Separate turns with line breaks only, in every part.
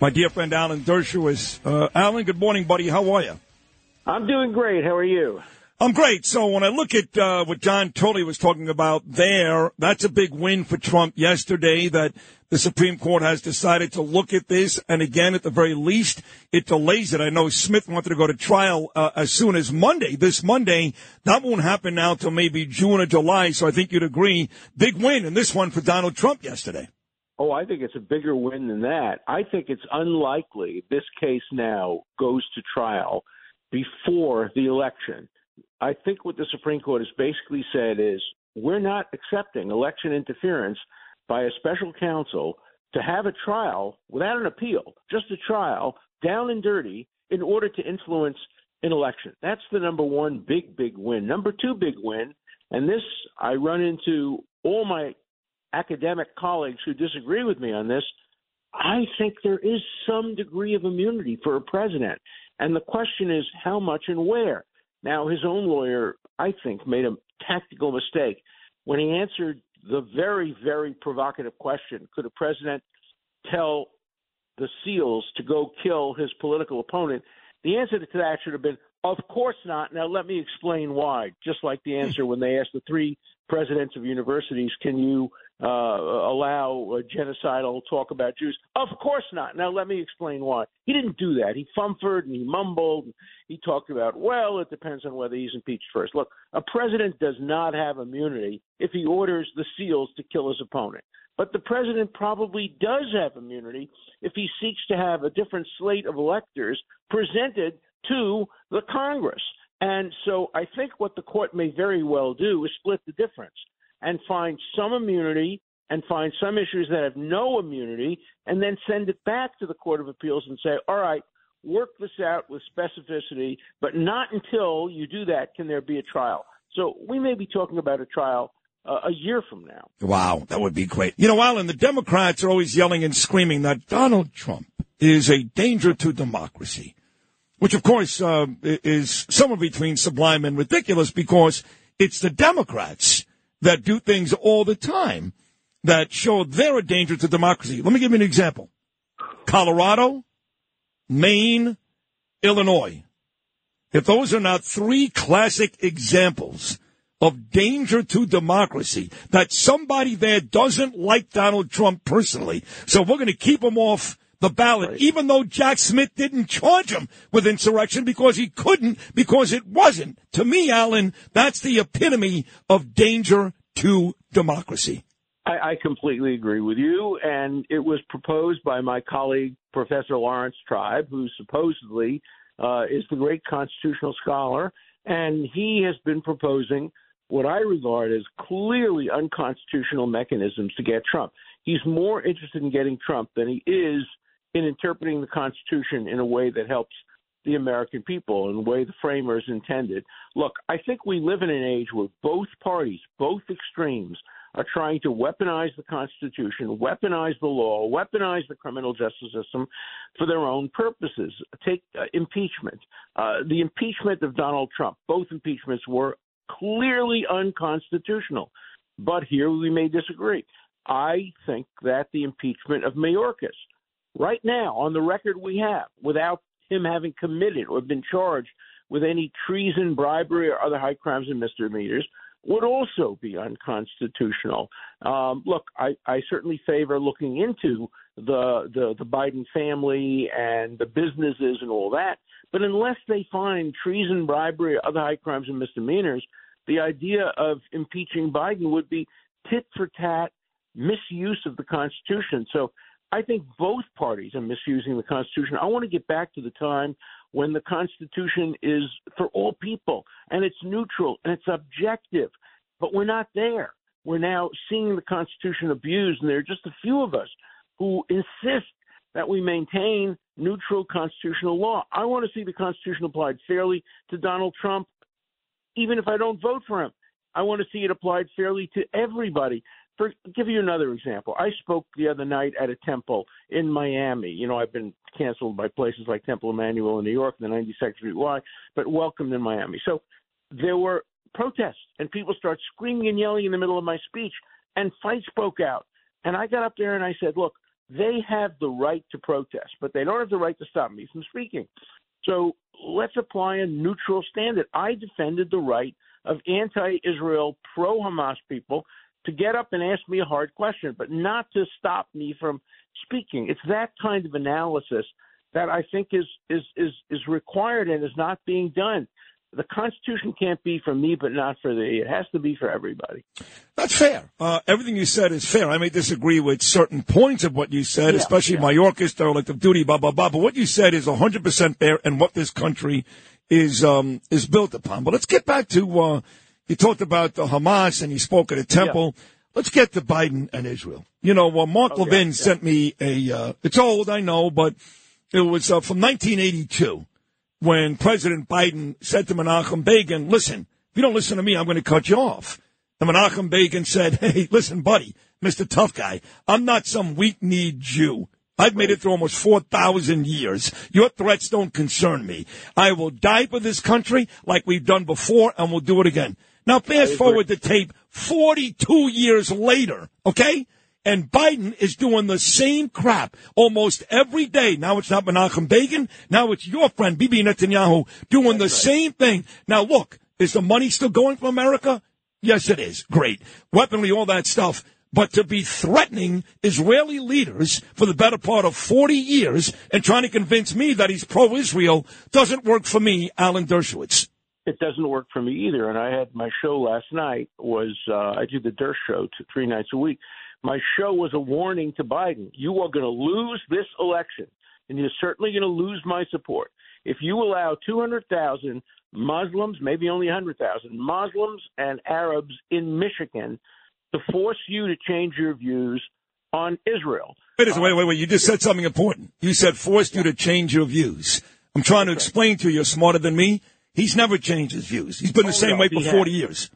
My dear friend Alan Dershowitz. Uh, Alan, good morning, buddy. How are you?
I'm doing great. How are you?
I'm great. So when I look at uh, what John Turley was talking about there, that's a big win for Trump yesterday that the Supreme Court has decided to look at this. And again, at the very least, it delays it. I know Smith wanted to go to trial uh, as soon as Monday, this Monday. That won't happen now till maybe June or July. So I think you'd agree. Big win in this one for Donald Trump yesterday.
Oh, I think it's a bigger win than that. I think it's unlikely this case now goes to trial before the election. I think what the Supreme Court has basically said is we're not accepting election interference by a special counsel to have a trial without an appeal, just a trial, down and dirty, in order to influence an election. That's the number one big, big win. Number two big win, and this I run into all my academic colleagues who disagree with me on this. I think there is some degree of immunity for a president. And the question is how much and where. Now, his own lawyer, I think, made a tactical mistake when he answered the very, very provocative question could a president tell the SEALs to go kill his political opponent? The answer to that should have been, of course not. Now, let me explain why. Just like the answer when they asked the three presidents of universities, can you uh, allow genocidal talk about Jews? Of course not. Now, let me explain why. He didn't do that. He fumfered and he mumbled. And He talked about, well, it depends on whether he's impeached first. Look, a president does not have immunity if he orders the SEALs to kill his opponent. But the president probably does have immunity if he seeks to have a different slate of electors presented to the Congress. And so I think what the court may very well do is split the difference and find some immunity and find some issues that have no immunity and then send it back to the Court of Appeals and say, all right, work this out with specificity, but not until you do that can there be a trial. So we may be talking about a trial uh, a year from now.
Wow, that would be great. You know, Alan, the Democrats are always yelling and screaming that Donald Trump is a danger to democracy, which of course uh, is somewhere between sublime and ridiculous because it's the Democrats that do things all the time that show they're a danger to democracy. Let me give you an example. Colorado, Maine, Illinois. If those are not three classic examples of danger to democracy, that somebody there doesn't like Donald Trump personally, so we're going to keep him off the ballot, right. even though Jack Smith didn't charge him with insurrection because he couldn't, because it wasn't. To me, Alan, that's the epitome of danger to democracy.
I, I completely agree with you. And it was proposed by my colleague, Professor Laurence Tribe, who supposedly uh, is the great constitutional scholar. And he has been proposing what I regard as clearly unconstitutional mechanisms to get Trump. He's more interested in getting Trump than he is in interpreting the Constitution in a way that helps the American people in the way the framers intended. Look, I think we live in an age where both parties, both extremes, are trying to weaponize the Constitution, weaponize the law, weaponize the criminal justice system for their own purposes. Take uh, impeachment. Uh, the impeachment of Donald Trump, both impeachments were clearly unconstitutional. But here we may disagree. I think that the impeachment of Mayorkas, right now, on the record we have, without him having committed or been charged with any treason, bribery, or other high crimes and misdemeanors would also be unconstitutional. Um, look, I, I certainly favor looking into the, the the Biden family and the businesses and all that, but unless they find treason, bribery, or other high crimes and misdemeanors, the idea of impeaching Biden would be tit for tat misuse of the Constitution. So I think both parties are misusing the Constitution. I want to get back to the time when the Constitution is for all people and it's neutral and it's objective. But we're not there. We're now seeing the Constitution abused, and there are just a few of us who insist that we maintain neutral constitutional law. I want to see the Constitution applied fairly to Donald Trump, even if I don't vote for him. I want to see it applied fairly to everybody for give you another example. I spoke the other night at a temple in Miami. You know, I've been canceled by places like Temple Emanu-El in New York, the 92nd Street Y, but welcomed in Miami. So there were protests, and people start screaming and yelling in the middle of my speech, and fights broke out. And I got up there and I said, "Look, they have the right to protest, but they don't have the right to stop me from speaking. So let's apply a neutral standard. I defended the right of anti Israel, pro Hamas people to get up and ask me a hard question, but not to stop me from speaking. It's that kind of analysis that I think is is is, is required and is not being done the Constitution can't be for me, but not for thee. It has to be for everybody.
That's fair. Uh, everything you said is fair. I may disagree with certain points of what you said,
yeah,
especially
yeah.
Mayorkas, derelict of duty, blah, blah, blah. But what you said is 100% fair and what this country is, um, is built upon. But let's get back to, uh, you talked about the Hamas and you spoke at a temple. Yeah. Let's get to Biden and Israel. You know, uh, Mark
oh,
Levin
yeah,
sent me a, uh, it's old, I know, but it was uh, from 1982 when President Biden said to Menachem Begin, listen, if you don't listen to me, I'm going to cut you off. And Menachem Begin said, hey, listen, buddy, Mr. Tough Guy, I'm not some weak-kneed Jew. I've made it through almost 4,000 years. Your threats don't concern me. I will die for this country like we've done before, and we'll do it again. Now, fast forward the tape 42 years later, okay? And Biden is doing the same crap almost every day. Now it's not Menachem Begin. Now it's your friend Bibi Netanyahu doing the same thing. Now look, is the money still going from America? Yes, it is. Great. Weaponry, all that stuff. But to be threatening Israeli leaders for the better part of 40 years and trying to convince me that he's pro-Israel doesn't work for me, Alan Dershowitz.
It doesn't work for me either. And I had my show last night was, uh, I do the Dersh show two, three nights a week my show was a warning to Biden. You are going to lose this election, and you're certainly going to lose my support. If you allow 200,000 Muslims, maybe only 100,000 Muslims and Arabs in Michigan to force you to change your views on Israel.
Wait, wait, wait, wait. You just said something important. You said forced you to change your views. I'm trying to explain to you, you're smarter than me. He's never changed his views. He's been the oh, same
no,
way for 40 years.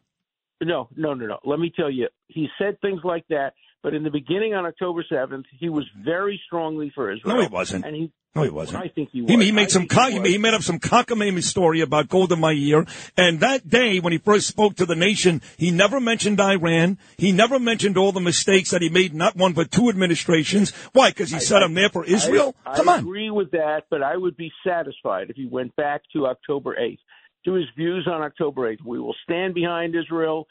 No, no, no, no. Let me tell you, he said things like that but in the beginning on October 7th, he was very strongly for Israel.
No, he wasn't.
And he,
no, he wasn't.
I think he was.
He, he made some co- he, he, made up some cockamamie story about Golda Meir. And that day, when he first spoke to the nation, he never mentioned Iran. He never mentioned all the mistakes that he made, not one but two administrations. Why? Because he I, said I, I'm there for Israel.
I,
Come
I
on.
agree with that, but I would be satisfied if he went back to October 8th, to his views on October 8th. We will stand behind Israel,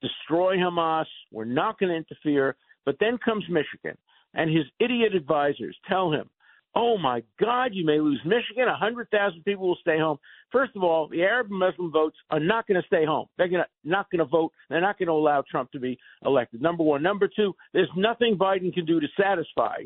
destroy Hamas. We're not going to interfere. But then comes Michigan, and his idiot advisors tell him, "Oh my God, you may lose Michigan. A hundred thousand people will stay home." First of all, the Arab and Muslim votes are not going to stay home. They're gonna, not going to vote. They're not going to allow Trump to be elected. Number one. Number two. There's nothing Biden can do to satisfy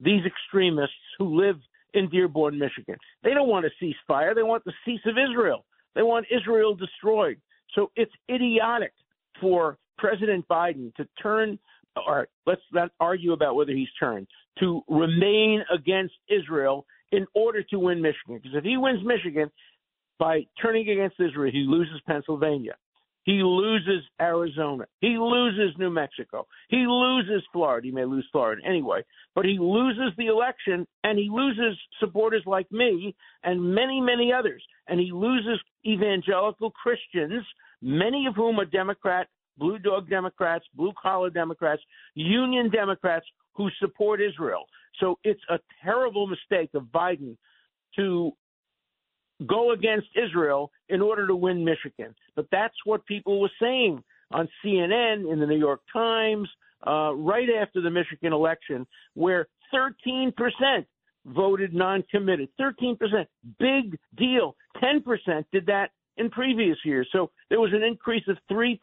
these extremists who live in Dearborn, Michigan. They don't want a ceasefire. They want the cease of Israel. They want Israel destroyed. So it's idiotic for President Biden to turn or let's not argue about whether he's turned to remain against Israel in order to win Michigan. Because if he wins Michigan by turning against Israel, he loses Pennsylvania. He loses Arizona. He loses New Mexico. He loses Florida. He may lose Florida anyway, but he loses the election and he loses supporters like me and many, many others. And he loses evangelical Christians, many of whom are Democrat blue dog Democrats, blue collar Democrats, union Democrats who support Israel. So it's a terrible mistake of Biden to go against Israel in order to win Michigan. But that's what people were saying on CNN, in the New York Times, uh, right after the Michigan election, where 13% voted non committed. 13%. Big deal. 10% did that in previous years. So there was an increase of 3%.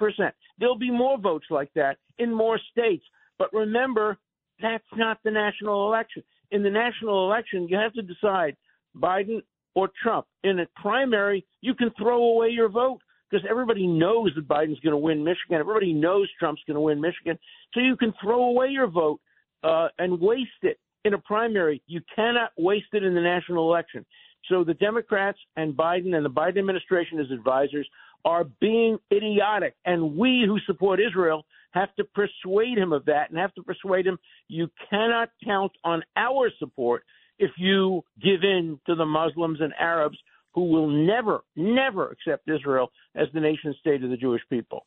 There'll be more votes like that in more states. But remember, that's not the national election. In the national election, you have to decide Biden or Trump. In a primary, you can throw away your vote because everybody knows that Biden's going to win Michigan. Everybody knows Trump's going to win Michigan. So you can throw away your vote uh, and waste it in a primary. You cannot waste it in the national election. So the Democrats and Biden and the Biden administration as advisors are being idiotic. And we who support Israel have to persuade him of that and have to persuade him you cannot count on our support if you give in to the Muslims and Arabs who will never, never accept Israel as the nation state of the Jewish people.